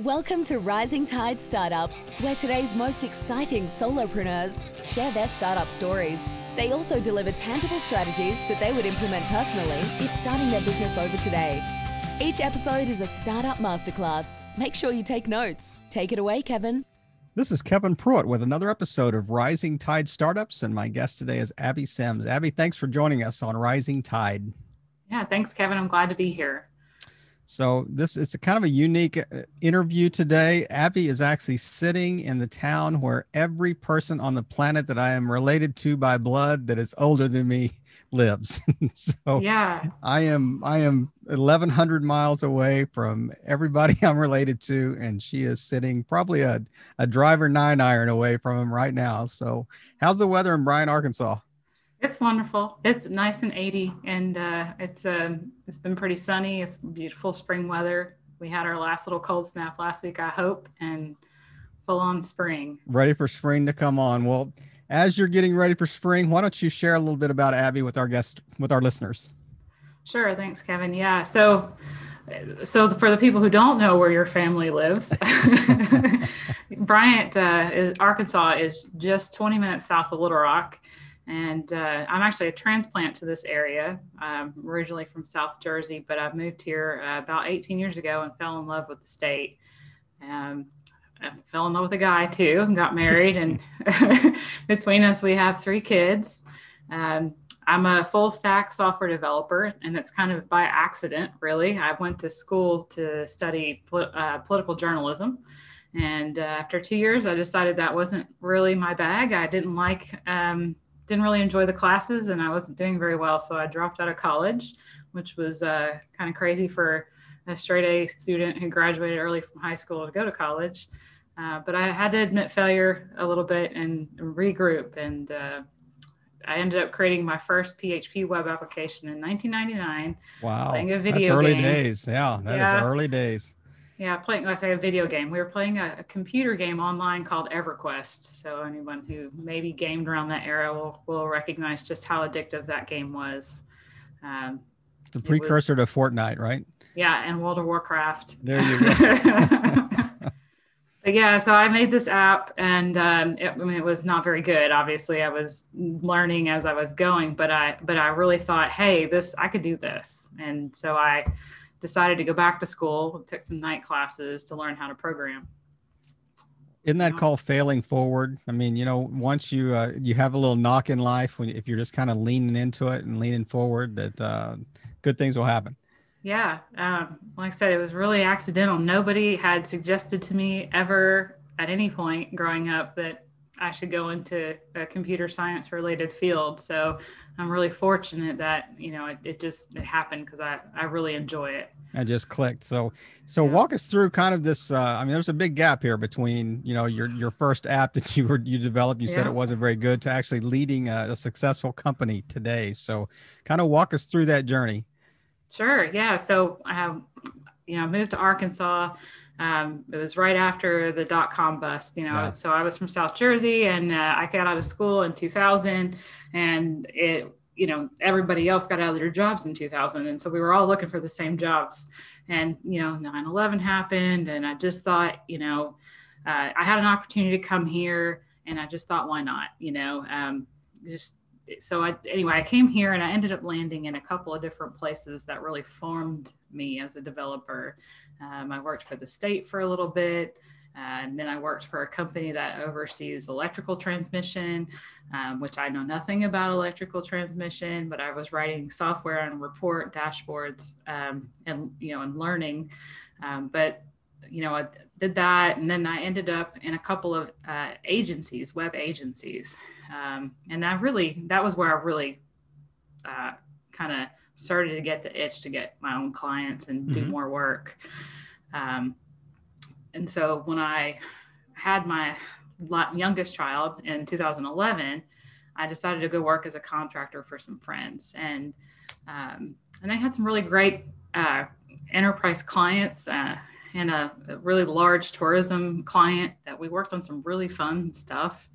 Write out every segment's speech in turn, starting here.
Welcome to Rising Tide Startups, where today's most exciting solopreneurs share their startup stories. They also deliver tangible strategies that they would implement personally if starting their business over today. Each episode is a startup masterclass. Make sure you take notes. Take it away, Kevin. This is Kevin Pruitt with another episode of Rising Tide Startups, and my guest today is Abby Sims. Abby, thanks for joining us on Rising Tide. Yeah, thanks, Kevin. I'm glad to be here. So this it's a kind of a unique uh, interview today. Abby is actually sitting in the town where every person on the planet that I am related to by blood that is older than me lives. so yeah, I am I am 1100 miles away from everybody I'm related to and she is sitting probably a, a driver 9 iron away from him right now. So how's the weather in Bryant, Arkansas? It's wonderful. It's nice and 80, and uh, it's um, it's been pretty sunny. It's beautiful spring weather. We had our last little cold snap last week, I hope, and full on spring. Ready for spring to come on. Well, as you're getting ready for spring, why don't you share a little bit about Abby with our guests, with our listeners? Sure. Thanks, Kevin. Yeah. So, so for the people who don't know where your family lives, Bryant, uh, is, Arkansas is just 20 minutes south of Little Rock and uh, I'm actually a transplant to this area, I'm originally from South Jersey, but I've moved here uh, about 18 years ago and fell in love with the state. Um, I fell in love with a guy too and got married. and between us, we have three kids. Um, I'm a full stack software developer, and it's kind of by accident, really. I went to school to study uh, political journalism. And uh, after two years, I decided that wasn't really my bag. I didn't like um, didn't really enjoy the classes and I wasn't doing very well. So I dropped out of college, which was uh, kind of crazy for a straight A student who graduated early from high school to go to college. Uh, but I had to admit failure a little bit and regroup. And uh, I ended up creating my first PHP web application in 1999. Wow. Playing a video That's early game. days. Yeah, that yeah. is early days. Yeah, playing, let's say a video game. We were playing a, a, computer game online called EverQuest. So anyone who maybe gamed around that era will, will recognize just how addictive that game was. Um, the precursor was, to Fortnite, right? Yeah, and World of Warcraft. There you go. but yeah, so I made this app, and um, it, I mean, it was not very good. Obviously, I was learning as I was going, but I but I really thought, hey, this I could do this, and so I decided to go back to school, took some night classes to learn how to program. Isn't that called failing forward? I mean, you know, once you uh, you have a little knock in life, when if you're just kind of leaning into it and leaning forward, that uh, good things will happen. Yeah, um, like I said, it was really accidental. Nobody had suggested to me ever at any point growing up that I should go into a computer science related field. So I'm really fortunate that, you know, it, it just, it happened because I, I really enjoy it. I just clicked. So, so yeah. walk us through kind of this, uh, I mean, there's a big gap here between, you know, your, your first app that you were, you developed, you yeah. said it wasn't very good to actually leading a, a successful company today. So kind of walk us through that journey. Sure. Yeah. So I have, you know, moved to Arkansas um, it was right after the dot com bust, you know. Yeah. So I was from South Jersey, and uh, I got out of school in 2000, and it, you know, everybody else got out of their jobs in 2000, and so we were all looking for the same jobs. And you know, 9/11 happened, and I just thought, you know, uh, I had an opportunity to come here, and I just thought, why not? You know, um, just so I anyway, I came here and I ended up landing in a couple of different places that really formed me as a developer. Um, I worked for the state for a little bit. And then I worked for a company that oversees electrical transmission, um, which I know nothing about electrical transmission, but I was writing software and report dashboards um, and, you know, and learning. Um, but, you know, I did that. And then I ended up in a couple of uh, agencies, web agencies. Um, and I really, that was where I really uh, kind of started to get the itch to get my own clients and do mm-hmm. more work. Um, and so when I had my youngest child in 2011, I decided to go work as a contractor for some friends, and um, and I had some really great uh, enterprise clients uh, and a, a, really large tourism client that we worked on some really fun stuff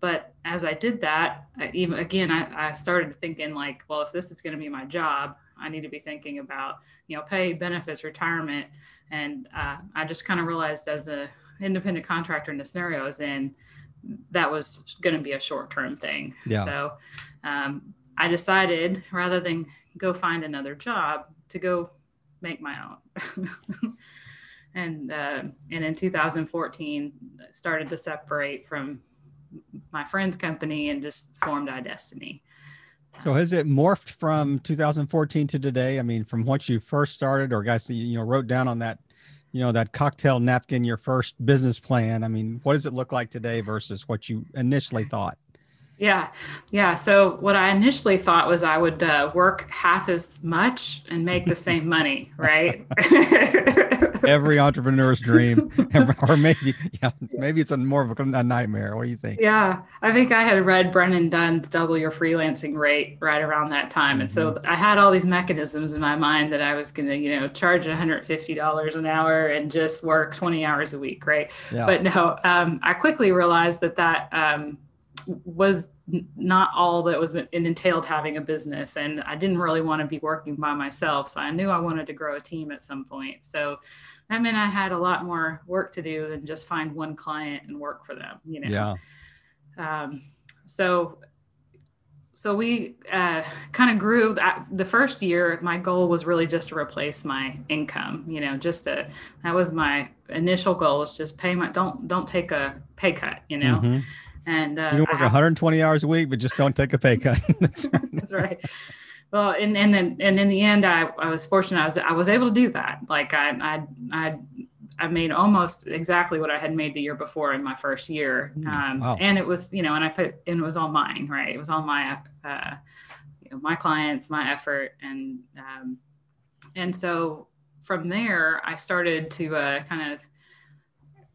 but as i did that I, even again I, I, started thinking like well if this is going to be my job I need to be thinking about, you know, pay, benefits, retirement. And uh, I just kind of realized as a independent contractor in the scenario I was in, that was going to be a short term thing. Yeah. So um, I decided rather than go find another job to go make my own. and uh, and in 2014 started to separate from my friend's company and just formed iDestiny. So has it morphed from 2014 to today? I mean, from what you first started, or guys you know wrote down on that, you know, that cocktail napkin, your first business plan. I mean, what does it look like today versus what you initially thought? Yeah. Yeah. So what I initially thought was I would uh, work half as much and make the same money, right? Every entrepreneur's dream, or maybe, yeah, maybe it's a more of a, a, nightmare. What do you think? Yeah, I think I had read Brennan Dunn's "Double Your Freelancing Rate" right around that time, mm-hmm. and so mm-hmm. I had all these mechanisms in my mind that I was going to, you know, charge one hundred fifty dollars an hour and just work twenty hours a week, right? Yeah. But no, um, I quickly realized that that um, was not all that was it entailed having a business and i didn't really want to be working by myself so i knew i wanted to grow a team at some point. So that meant i had a lot more work to do than just find one client and work for them you know? Yeah. Um, so so we uh, kind of grew that the first year my goal was really just to replace my income you know just to that was my initial goal was just pay my don't don't take a pay cut you know? Mm-hmm and uh, you work have, 120 hours a week, but just don't take a pay cut. That's right. That's right. Well, and and then and in the end, I, I was fortunate. I was I was able to do that. Like I I I I made almost exactly what I had made the year before in my first year. Hmm. Um, wow. And it was, you know, and I put, and it was all mine, right? It was all my, uh, you know, my clients, my effort. And, um, and so from there, I started to uh, kind of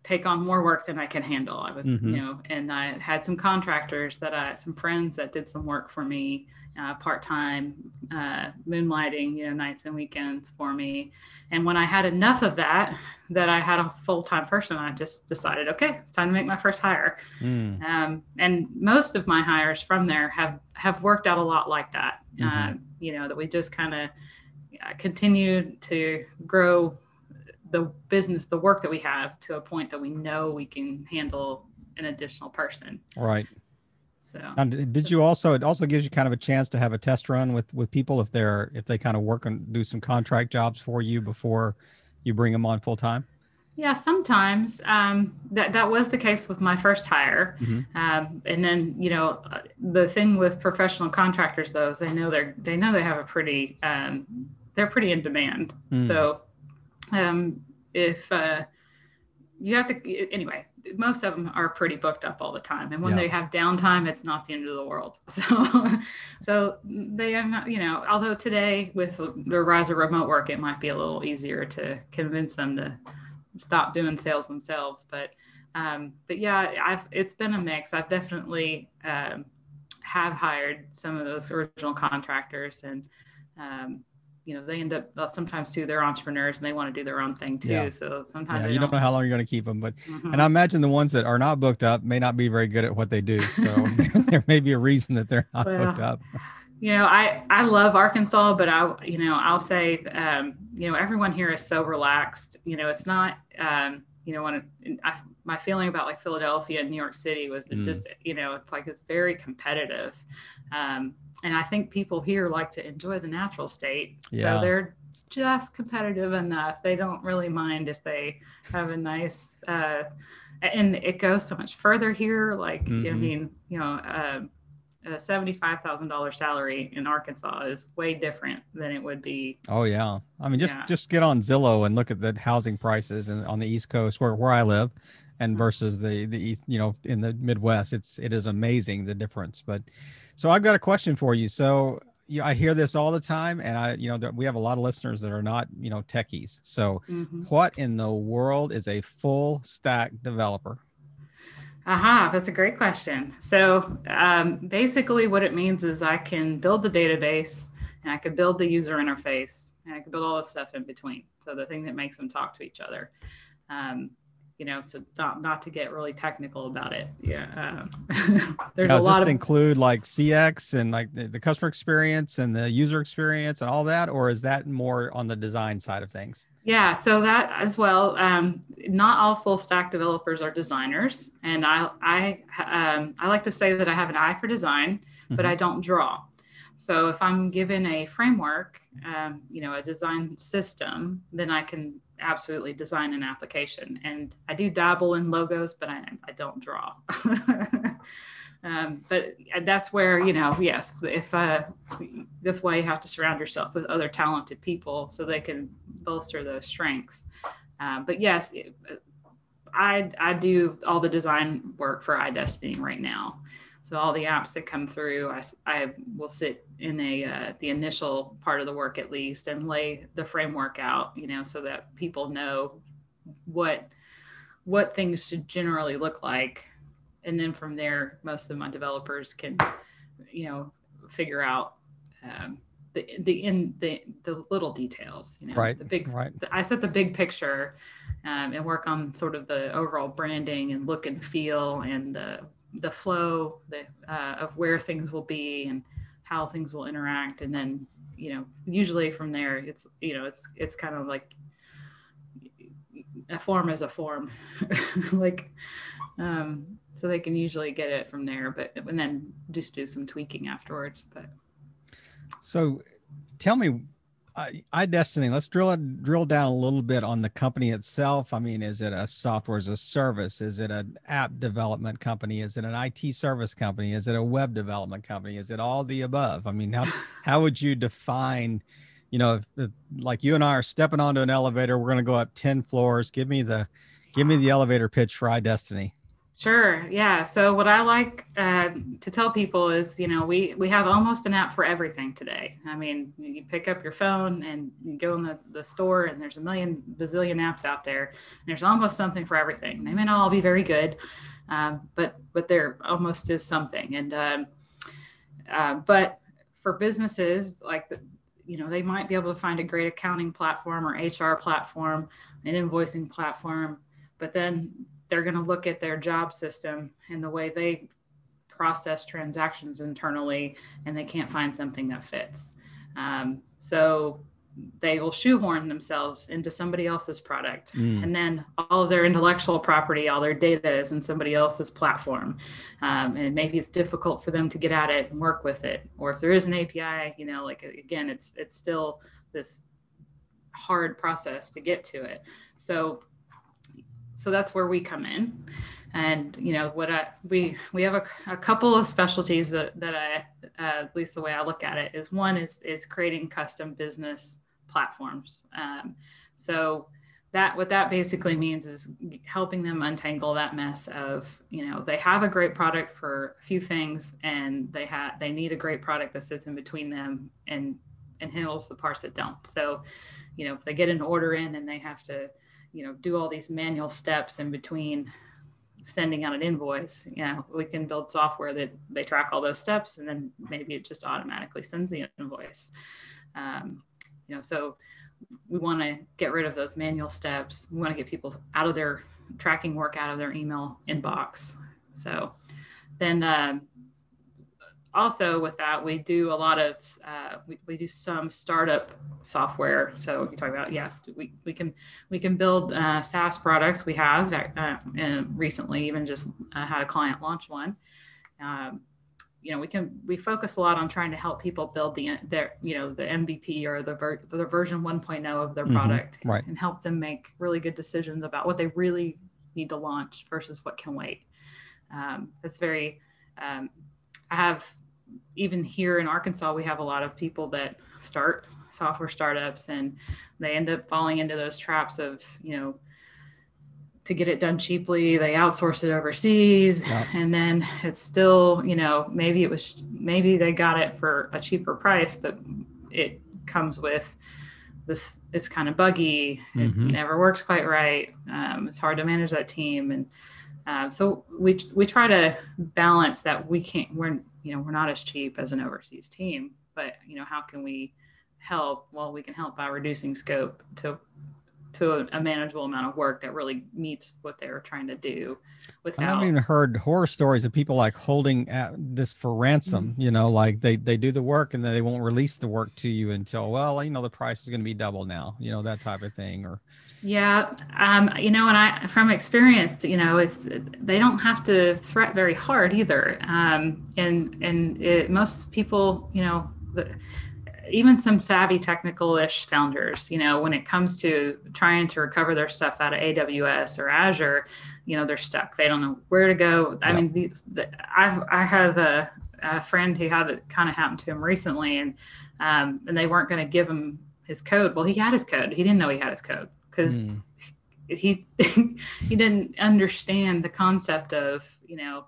take on more work than I can handle. I was, mm-hmm. you know, and I had some contractors that I, some friends that did some work for me, uh, part time, uh, moonlighting, you know, nights and weekends for me. And when I had enough of that, that I had a full time person, I just decided, okay, it's time to make my first hire. Mm. Um, and most of my hires from there have have worked out a lot like that. Mm-hmm. Uh, you know, that we just kind of continue to grow the business, the work that we have to a point that we know we can handle an additional person. Right. So and did you also it also gives you kind of a chance to have a test run with with people if they're if they kind of work and do some contract jobs for you before you bring them on full time? Yeah, sometimes um, that that was the case with my first hire, mm-hmm. um, and then you know the thing with professional contractors though is they know they're they know they have a pretty um, they're pretty in demand. Mm. So um, if uh, you have to anyway most of them are pretty booked up all the time. And when yeah. they have downtime it's not the end of the world. So so they are not you know although today with the rise of remote work it might be a little easier to convince them to stop doing sales themselves. But um, but yeah i've it's been a mix. I've definitely um, have hired some of those original contractors and um, you know they end up sometimes too they're entrepreneurs and they want to do their own thing too yeah. so sometimes yeah, you don't, don't, know how long you're going to keep them but mm-hmm. and i imagine the ones that are not booked up may not be very good at what they do so there, there, may be a reason that they're not well, booked up you know i i love arkansas but i you know i'll say um, you know everyone here is so relaxed you know it's not um, you know when I, my feeling about like philadelphia and new york city was mm. just you know it's like it's very competitive um, and I think people here like to enjoy the natural state. Yeah. So they're just competitive enough. They don't really mind if they have a nice, uh, and it goes so much further here. Like, mm-hmm. I mean, you know, uh, a seventy-five thousand dollars salary in Arkansas is way different than it would be. Oh yeah, I mean, just yeah. just get on Zillow and look at the housing prices and on the East Coast where where I live, and mm-hmm. versus the the you know in the Midwest, it's it is amazing the difference. But so I've got a question for you. So you know, I hear this all the time, and I, you know, we have a lot of listeners that are not, you know, techies. So, mm-hmm. what in the world is a full stack developer? Aha, that's a great question. So, um, basically, what it means is I can build the database, and I can build the user interface, and I can build all the stuff in between. So, the thing that makes them talk to each other. Um, you know, so not, not to get really technical about it. Yeah. Um, there's now, a lot of include like CX and like the, the, customer experience and the user experience and all that, or is that more on the design side of things? Yeah, so that as well. Um, not all full stack developers are designers, and I I um, I like to say that I have an eye for design, mm-hmm. but I don't draw. So if I'm given a framework, um, you know, a design system, then I can absolutely design an application. And I do dabble in logos, but I, I don't draw. um, but that's where, you know, yes, if uh, this way you have to surround yourself with other talented people so they can bolster those strengths. Um, but yes, it, I, I do all the design work for iDestiny right now. So all the apps that come through, I, I will sit in a uh, the initial part of the work at least and lay the framework out, you know, so that people know what what things should generally look like, and then from there, most of my developers can, you know, figure out um, the the in the the little details, you know, right, the big. Right. The, I set the big picture, um, and work on sort of the overall branding and look and feel and the the flow the, uh, of where things will be and how things will interact. And then you know usually from there it's you know it's it's kind of like a form is a form. Like um so they can usually get it from there but and then just do some tweaking afterwards but. So tell me iDestiny, let's drill it, drill down a little bit on the company itself. I mean, is it a software as a service? Is it an app development company? Is it an IT service company? Is it a web development company? Is it all the above? I mean, how how would you define, you know, if, if, like you and I are stepping onto an elevator, we're going to go up 10 floors. Give me the give me the elevator pitch for iDestiny. Sure. Yeah. So what I like uh, to tell people is, you know, we we have almost an app for everything today. I mean, you pick up your phone and you go in the, the store, and there's a million bazillion apps out there. There's almost something for everything. They may not all be very good, um, but but there almost is something. And um, uh, but for businesses like the, you know, they might be able to find a great accounting platform or HR platform, an invoicing platform, but then they're going to look at their job system and the way they process transactions internally and they can't find something that fits. Um, so they will shoehorn themselves into somebody else's product mm. and then all of their intellectual property all their data is in somebody else's platform um, and maybe it's difficult for them to get at it and work with it or if there is an api you know like again it's it's still this hard process to get to it so so that's where we come in. And you know what i we we have a, a couple of specialties that, that i uh, at least the way i look at it is one is is creating custom business platforms. Um, so that what that basically means is helping them untangle that mess of you know they have a great product for a few things and they have they need a great product that sits in between them and and handles the parts that don't. So you know if they get an order in and they have to you know do all these manual steps in between sending out an invoice you know we can build software that they track all those steps and then maybe it just automatically sends the invoice. Um, you know so we want to get rid of those manual steps. We want to get people out of their tracking work out of their email inbox. So then um, also with that we do a lot of uh, we, we do some startup software so you talk about yes we, we can we can build uh, saas products we have uh, and recently even just uh, had a client launch one um, you know we can we focus a lot on trying to help people build the their you know the mvp or the, ver- the version 1.0 of their mm-hmm. product right. and help them make really good decisions about what they really need to launch versus what can wait um, it's very um, i have even here in Arkansas, we have a lot of people that start software startups and they end up falling into those traps of, you know, to get it done cheaply, they outsource it overseas. Yeah. And then it's still, you know, maybe it was, maybe they got it for a cheaper price, but it comes with this, it's kind of buggy. Mm-hmm. It never works quite right. Um, it's hard to manage that team. And uh, so we, we try to balance that we can't, we're, you know we're not as cheap as an overseas team but you know how can we help well we can help by reducing scope to to a, a, manageable amount of work that really meets what they're trying to do. Without, I've even heard horror stories of people like holding this for ransom. Mm-hmm. You know, like they they do the work and then they won't release the work to you until well, you know, the price is going to be double now. You know, that type of thing. Or yeah, um, you know, and I from experience, you know, it's they don't have to threat very hard either. Um, and and it, most people, you know. The, even some savvy technical-ish founders, you know, when it comes to trying to recover their stuff out of AWS or Azure, you know, they're stuck. They don't know where to go. I mean, the, the, I've I have a, a, friend who had it kind of happen to him recently, and um, and they weren't going to give him his code. Well, he had his code. He didn't know he had his code because mm. he he didn't understand the concept of you know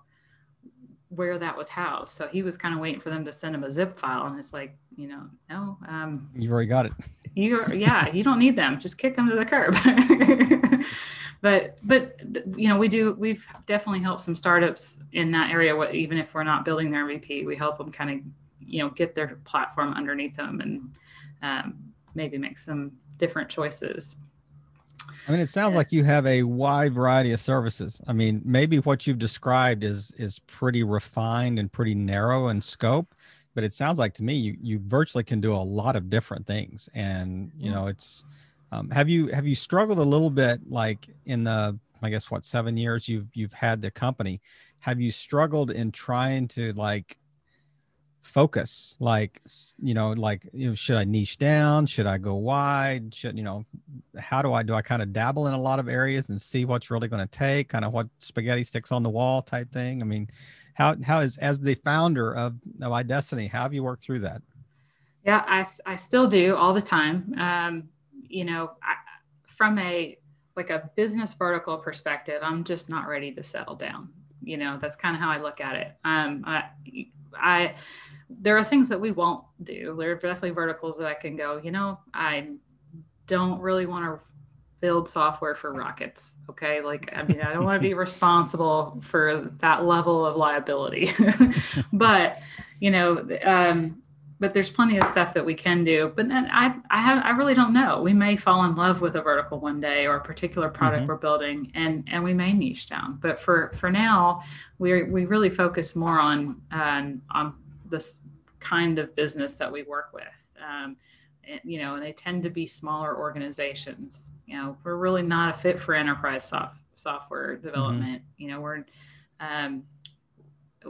where that was housed. So he was kind of waiting for them to send him a zip file, and it's like you know, no. Um, You've already got it. You yeah, you don't need them. Just kick them to the curb. but but you know, we do. We've definitely helped some startups in that area. What even if we're not building their MVP, we help them kind of you know get their platform underneath them and um, maybe make some different choices. I mean, it sounds like you have a wide variety of services. I mean, maybe what you've described is is pretty refined and pretty narrow in scope, but it sounds like to me you you virtually can do a lot of different things. And you know it's um, have you have you struggled a little bit like in the i guess what seven years you've you've had the company? Have you struggled in trying to like focus like you know like you know should i niche down should i go wide should you know how do i do i kind of dabble in a lot of areas and see what's really going to take kind of what spaghetti sticks on the wall type thing i mean how how is as the founder of of iDestiny, how have you worked through that? Yeah, I, I still do all the time. Um, you know, I, from a like a business vertical perspective, I'm just not ready to settle down. You know, that's kind of how I look at it. Um, I, I, there are things that we won't do. There are definitely verticals that I can go. You know, I don't really want to build software for rockets. Okay. Like, I mean, I don't want to be responsible for that level of liability, but, you know, um, but there's plenty of stuff that we can do. But I, I have, I really don't know. We may fall in love with a vertical one day or a particular product mm-hmm. we're building, and and we may niche down. But for for now, we we really focus more on um, on this kind of business that we work with. Um, you know, and they tend to be smaller organizations. You know, we're really not a fit for enterprise soft, software development. Mm-hmm. You know, we're um,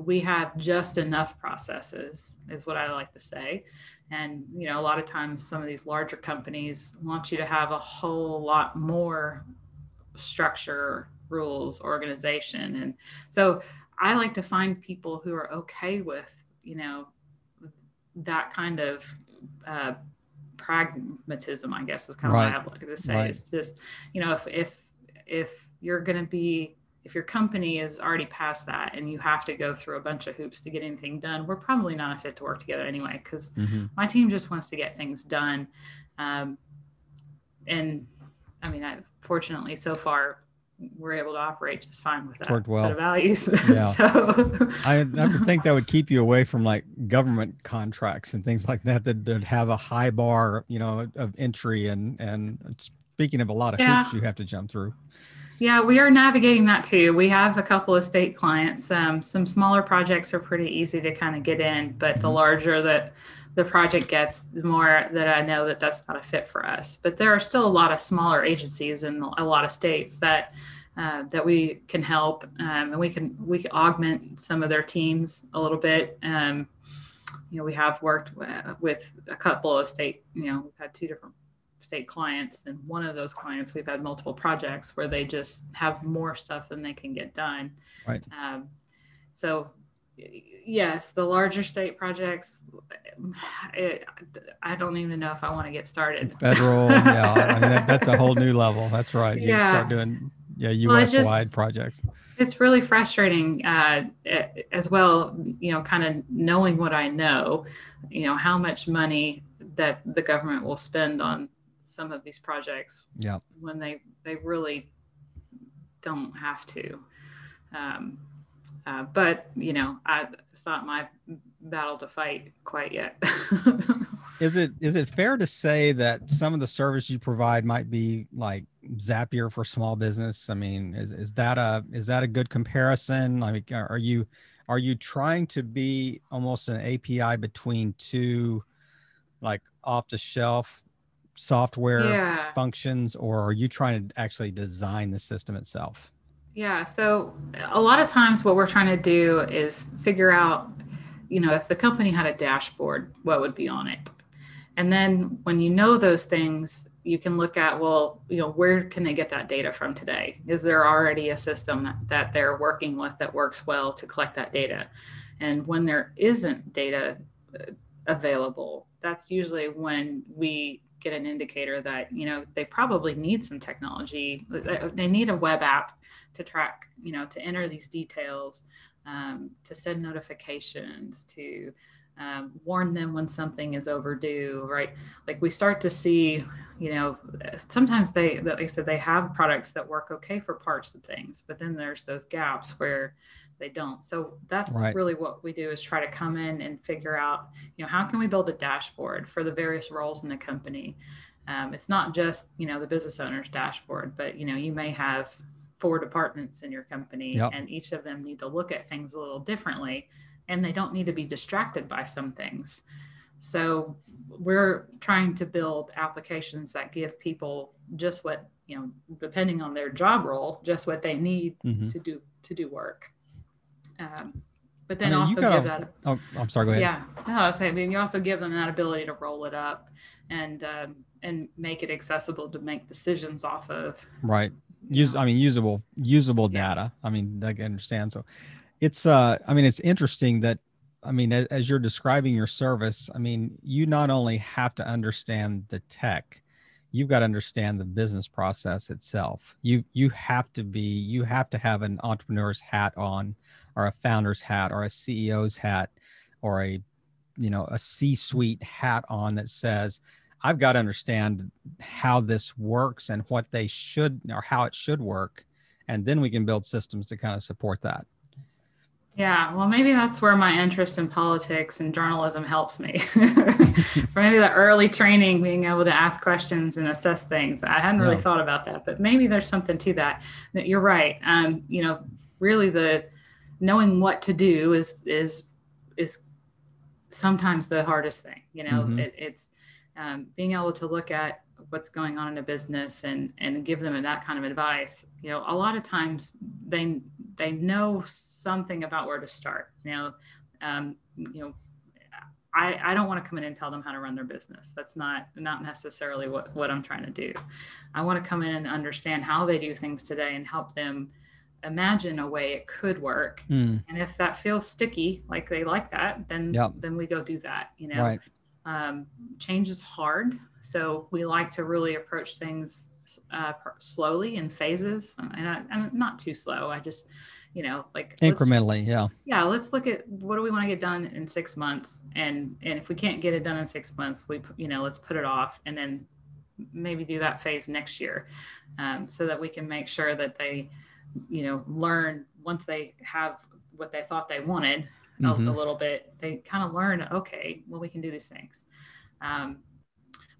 we have just enough processes, is what I like to say. And you know, a lot of times, some of these larger companies want you to have a whole lot more structure, rules, organization, and so I like to find people who are okay with you know that kind of uh, pragmatism, I guess is kind of right. what I like to say. Right. It's just, you know, if if if you're going to be if your company is already past that and you have to go through a bunch of hoops to get anything done, we're probably not a fit to work together anyway. Because mm-hmm. my team just wants to get things done, um, and I mean, I fortunately so far we're able to operate just fine with that well. set of values. Yeah. so I, I would think that would keep you away from like government contracts and things like that that would have a high bar, you know, of entry and and speaking of a lot of yeah. hoops you have to jump through. Yeah, we are navigating that too. We have a couple of state clients. Um, some smaller projects are pretty easy to kind of get in, but mm-hmm. the larger that the project gets, the more that I know that that's not a fit for us. But there are still a lot of smaller agencies in a lot of states that uh, that we can help, um, and we can we can augment some of their teams a little bit. Um, you know, we have worked with a couple of state. You know, we've had two different state clients, and one of those clients we've had multiple projects where they just have more stuff than they can get done. Right. Um, so yes, the larger state projects, it, I don't even know if I want to get started. Federal, yeah, I mean, that, that's a whole new level. That's right. You yeah. start doing yeah, US well, wide projects. It's really frustrating uh, as well, you know, kind of knowing what I know, you know, how much money that the government will spend on some of these projects. Yeah. When they they really don't have to. Um, uh, but you know, I, it's not my battle to fight quite yet. is it is it fair to say that some of the service you provide might be like Zapier for small business? I mean, is, is that a is that a good comparison? Like, are you are you trying to be almost an API between two like off the shelf software yeah. functions, or are you trying to actually design the system itself? Yeah. So a lot of times, what we're trying to do is figure out, you know, if the company had a dashboard, what would be on it, and then when you know those things, you can look at well you know where can they get that data from today is there already a system that, that they're working with that works well to collect that data and when there isn't data uh, available that's usually when we get an indicator that you know they probably need some technology. They need a web app to track you know to enter these details um, to send notifications to um, warn them when something is overdue, right? Like we start to see, you know, sometimes they, like I said, they have products that work okay for parts of things, but then there's those gaps where they don't. So that's right. really what we do is try to come in and figure out, you know, how can we build a dashboard for the various roles in the company? Um, it's not just, you know, the business owner's dashboard, but, you know, you may have four departments in your company yep. and each of them need to look at things a little differently and they don't need to be distracted by some things. So we're trying to build applications that give people just what, you know, depending on their job role, just what they need mm-hmm. to do to do work. Um, but then I mean, also give that. Oh, I'm sorry. Go ahead. Yeah, no, I was saying, I mean, you also give them that ability to roll it up and um, and make it accessible to make decisions off of. Right. Use. I mean, usable usable yeah. data. I mean, I understand. So, it's uh i mean it's interesting that i mean as, as, you're describing your service i mean you not only have to understand the tech you've got to understand the business process itself. You you have to be you have to have an entrepreneur's hat on or a founder's hat or a ceo's hat or a you know a c-suite hat on that says i've got to understand how this works and what they should or how it should work and then we can build systems to kind of support that yeah, well, maybe that's where my interest in politics and journalism helps me. For maybe the early training, being able to ask questions and assess things. I hadn't really yeah. thought about that, but maybe there's something to that. You're right. Um, you know, really, the knowing what to do is is is sometimes the hardest thing. You know, mm-hmm. it, it's um, being able to look at what's going on in a business and and give them that kind of advice. You know, a lot of times they they know something about where to start. You know, um, you know, I, I don't want to come in and tell them how to run their business. That's not not necessarily what, what I'm trying to do. I want to come in and understand how they do things today and help them imagine a way it could work. Mm. And if that feels sticky, like they like that, then yep. then we go do that. You know, right. Um, change is hard, so we like to really approach things uh, slowly in phases and, I, and not too slow. I just, you know, like incrementally. Yeah. Yeah. Let's look at what do we want to get done in six months. And, and if we can't get it done in six months, we, you know, let's put it off and then maybe do that phase next year um, so that we can make sure that they, you know, learn once they have what they thought they wanted mm-hmm. a, a, little bit, they kind of learn, okay, well, we can do these things. Um,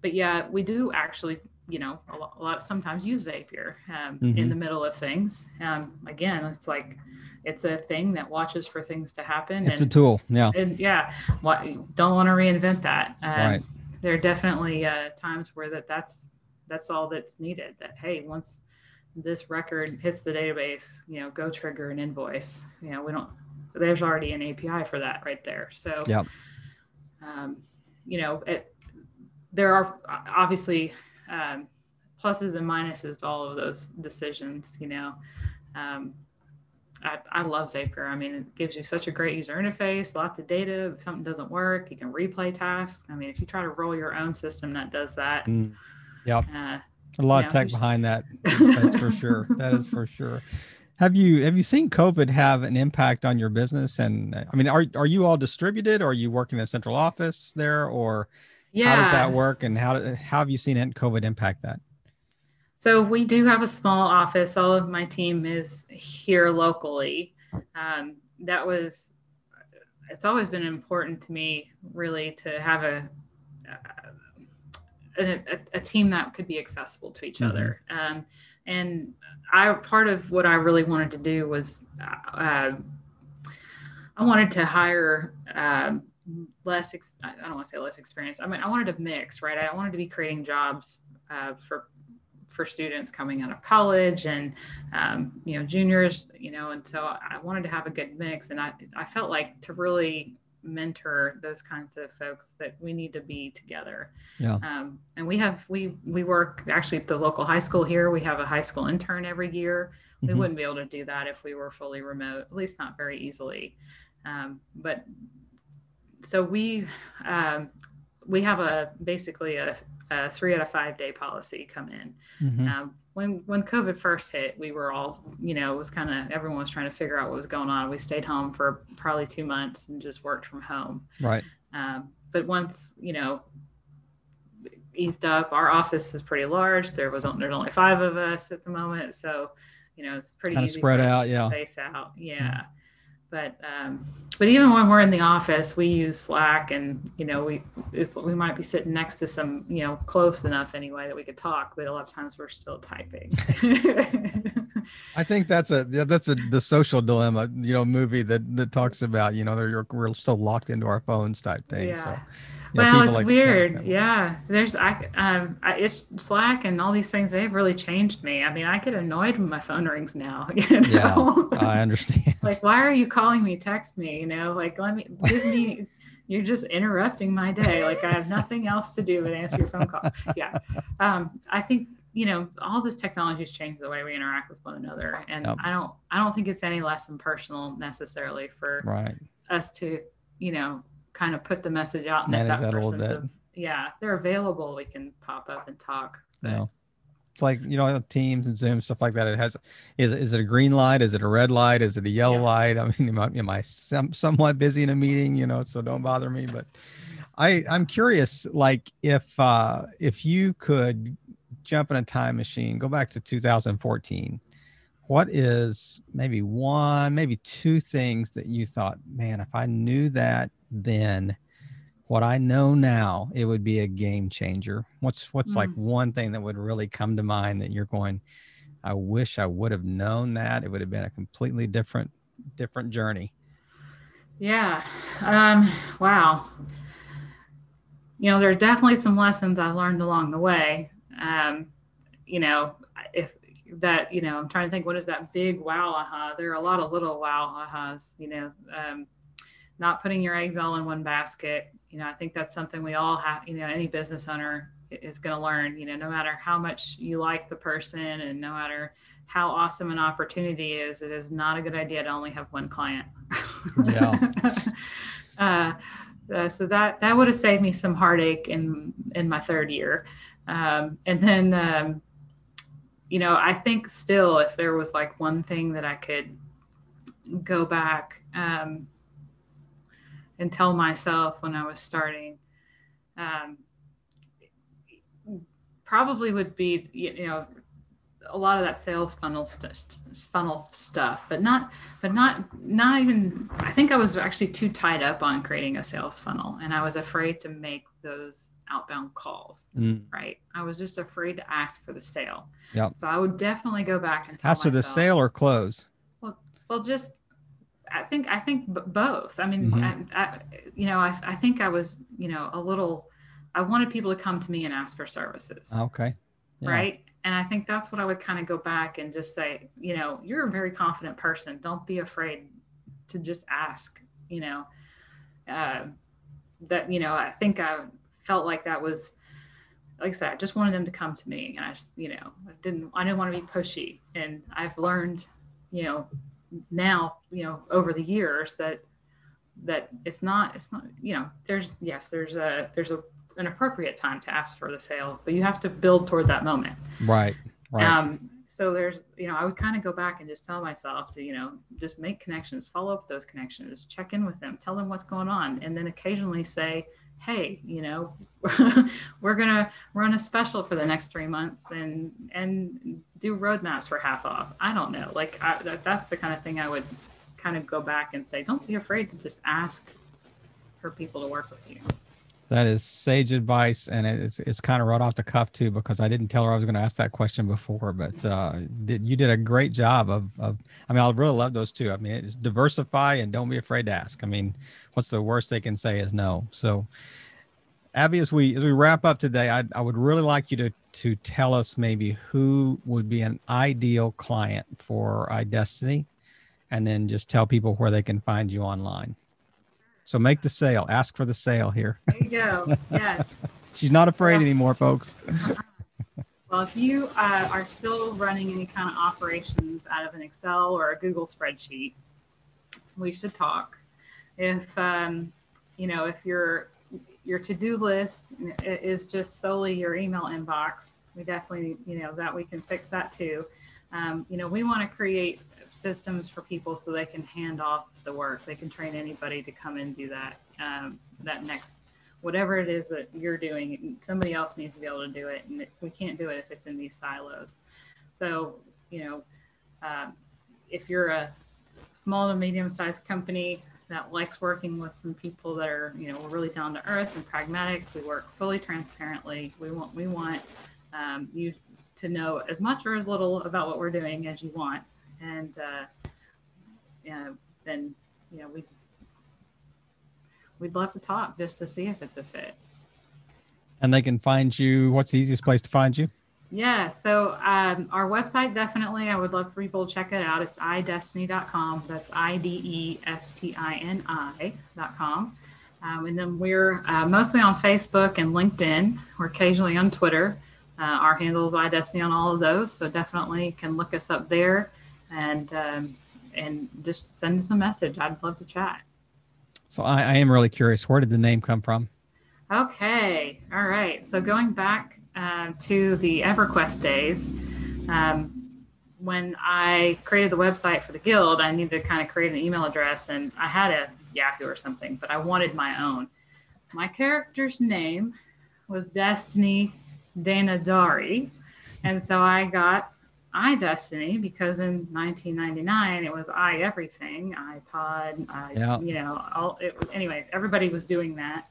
but yeah, we do actually you know a lot, a lot sometimes use Zapier um, mm-hmm. in the middle of things. Um, again, it's like it's a thing that watches for things to happen. It's and, a tool, yeah, and yeah. What don't want to reinvent that. Um, right. There are definitely uh, times where that that's that's all that's needed. That hey, once this record hits the database, you know, go trigger an invoice. You know, we don't. There's already an API for that right there. So, yeah. Um, you know, it, there are obviously um, pluses and minuses to all of those decisions. You know, um, I, I love Zapier. I mean, it gives you such a great user interface, lots of data. If something doesn't work, you can replay tasks. I mean, if you try to roll your own system that does that, mm. yep. Uh, a lot of tech behind that. That's for sure. That is for sure. Have you have you seen COVID have an impact on your business? And I mean, are are you all distributed? Or are you working in a central office there, or yeah. How does that work and how, how have you seen COVID impact that? So we do have a small office. All of my team is here locally. Um, that was, it's always been important to me really to have a, a, a, team that could be accessible to each mm-hmm. other. Um, and I part of what I really wanted to do was uh, I wanted to hire um, less. Ex- I don't want to say less experience. I mean, I wanted to mix, right? I wanted to be creating jobs uh, for for students coming out of college and um, you know juniors, you know, and so I wanted to have a good mix. And I I felt like to really mentor those kinds of folks that we need to be together. Yeah. Um, and we have we we work actually at the local high school here. We have a high school intern every year. We mm-hmm. wouldn't be able to do that if we were fully remote, at least not very easily. Um, but so we um, we have a basically a, a, three out of five day policy come in. Mm-hmm. Um, when when COVID first hit, we were all, you know, it was kind of everyone was trying to figure out what was going on. We stayed home for probably two months and just worked from home. Right. Um, but once you know eased up, our office is pretty large. There was there's only five of us at the moment, so you know it's pretty kind of spread out. Yeah. Space out. Yeah. yeah but um, but even when we're in the office we use slack and you know we we might be sitting next to some you know close enough anyway that we could talk but a lot of times we're still typing i think that's a that's a the social dilemma you know movie that that talks about you know we're still locked into our phones type thing yeah. so well, it's like weird. Yeah, there's I um I, it's Slack and all these things. They've really changed me. I mean, I get annoyed when my phone rings now. You know? Yeah, I understand. like, why are you calling me? Text me. You know, like let me give me. You're just interrupting my day. Like I have nothing else to do but answer your phone call. Yeah, um, I think you know all this technology has changed the way we interact with one another, and yep. I don't I don't think it's any less impersonal necessarily for right. us to you know kind of put the message out and Manage that, that a little bit. yeah, they're available. We can pop up and talk. No, It's like, you know, Teams and Zoom, stuff like that. It has, is, is it a green light? Is it a red light? Is it a yellow yeah. light? I mean, am I, am I some, somewhat busy in a meeting, you know, so don't bother me. But I, I'm curious, like if, uh, if you could jump in a time machine, go back to 2014, what is maybe one, maybe two things that you thought, man, if I knew that then what I know now, it would be a game changer. What's what's mm like one thing that would really come to mind that you're going, I wish I would have known that. It would have been a completely different different journey. Yeah. Um, wow. You know, there are definitely some lessons I've learned along the way. Um, you know, if that, you know, I'm trying to think, what is that big wow aha? There are a lot of little wow ahas, you know. Um, not putting your eggs all in one basket. You know, I think that's something we all have, you know, any business owner is going to learn, you know, no matter how much you like the person and no matter how awesome an opportunity is, it is not a good idea to only have one client. Yeah. uh, uh, so that that would have saved me some heartache in in my third year, um, and then um, you know I think still if there was like one thing that I could go back um, and tell myself when I was starting. Um, probably would be you know a lot of that sales funnel st- funnel stuff but not but not not even i think i was actually too tied up on creating a sales funnel and i was afraid to make those outbound calls mm. right i was just afraid to ask for the sale yeah so i would definitely go back and ask for the sale or close well well just I think I think both. I mean, mm-hmm. I, I, you know, I, I think I was, you know, a little. I wanted people to come to me and ask for services. Okay. Yeah. Right. And I think that's what I would kind of go back and just say, you know, you're a very confident person. Don't be afraid to just ask. You know, uh, that you know, I think I felt like that was, like I said, I just wanted them to come to me, and I just, you know, I didn't, I didn't want to be pushy. And I've learned, you know, now you know over the years that that it's not it's not you know there's yes there's a there's a an appropriate time to ask for the sale but you have to build toward that moment. Right right. Um so there's you know i would kind of go back and just tell myself to you know just make connections follow up those connections check in with them tell them what's going on and then occasionally say hey you know we're gonna run a special for the next three months and and do roadmaps for half off. I don't know. Like I, that's the kind of thing i would kind of go back and say don't be afraid to just ask for people to work with you That is sage advice, and it's it's kind of right off the cuff too, because I didn't tell her I was going to ask that question before. But uh, did, you did a great job of, of. I mean, I really love those two. I mean, diversify and don't be afraid to ask. I mean, what's the worst they can say is no. So, Abby, as we as we wrap up today, I I would really like you to to tell us maybe who would be an ideal client for iDestiny, and then just tell people where they can find you online. So make the sale. Ask for the sale here. There you go. Yes. She's not afraid well, anymore, folks. well, if you uh, are still running any kind of operations out of an Excel or a Google spreadsheet, we should talk. If um, you know, if your your to-do list is just solely your email inbox, we definitely, you know, that we can fix that too. Um, you know, we want to create systems for people so they can hand off the work. They can train anybody to come and do that. Um, that next, whatever it is that you're doing, somebody else needs to be able to do it, and we can't do it if it's in these silos. So, you know, um, if you're a small to medium-sized company that likes working with some people that are, you know, we're really down to earth and pragmatic. We work fully transparently. We want we want um, you to know as much or as little about what we're doing as you want and uh, know, then you know we we'd love to talk just to see if it's a fit. And they can find you. What's the easiest place to find you? Yeah, so um, our website definitely. I would love for people to check it out. It's idestini.com. That's I D E S T I N I.com. Um, and then we're uh, mostly on Facebook and LinkedIn. We're occasionally on Twitter. Uh, our handle is iDestini on all of those. So definitely can look us up there and um, and just send us a message. I'd love to chat. So I, I am really curious. Where did the name come from? Okay, all right. So going back uh, to the EverQuest days, um, when I created the website for the guild, I needed to kind of create an email address, and I had a Yahoo or something, but I wanted my own. My character's name was Destiny Danadari, and so I got iDestini because in 1999 it was i everything iPod, I, yeah. you know, all it, anyway, everybody was doing that.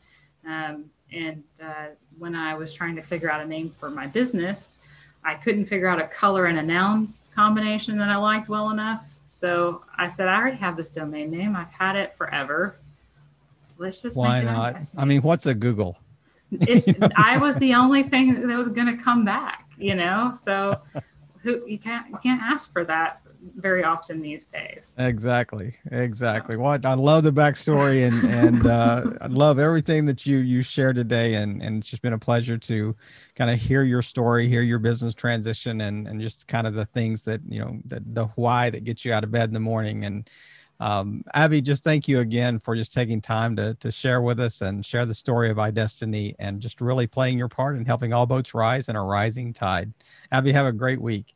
Um, and uh, when I was trying to figure out a name for my business, I couldn't figure out a color and a noun combination that I liked well enough. So I said, I already have this domain name. I've had it forever. Let's just why not? I mean, what's a Google? It, I was the only thing that was going to come back, you know. So who you can't you can't ask for that very often these days. Exactly, exactly. What well, I love the backstory and and uh, I love everything that you you shared today, and and it's just been a pleasure to kind of hear your story, hear your business transition, and and just kind of the things that you know the the why that gets you out of bed in the morning. And um, Abby, just thank you again for just taking time to to share with us and share the story of iDestini and just really playing your part in helping all boats rise in a rising tide. Abby, have a great week.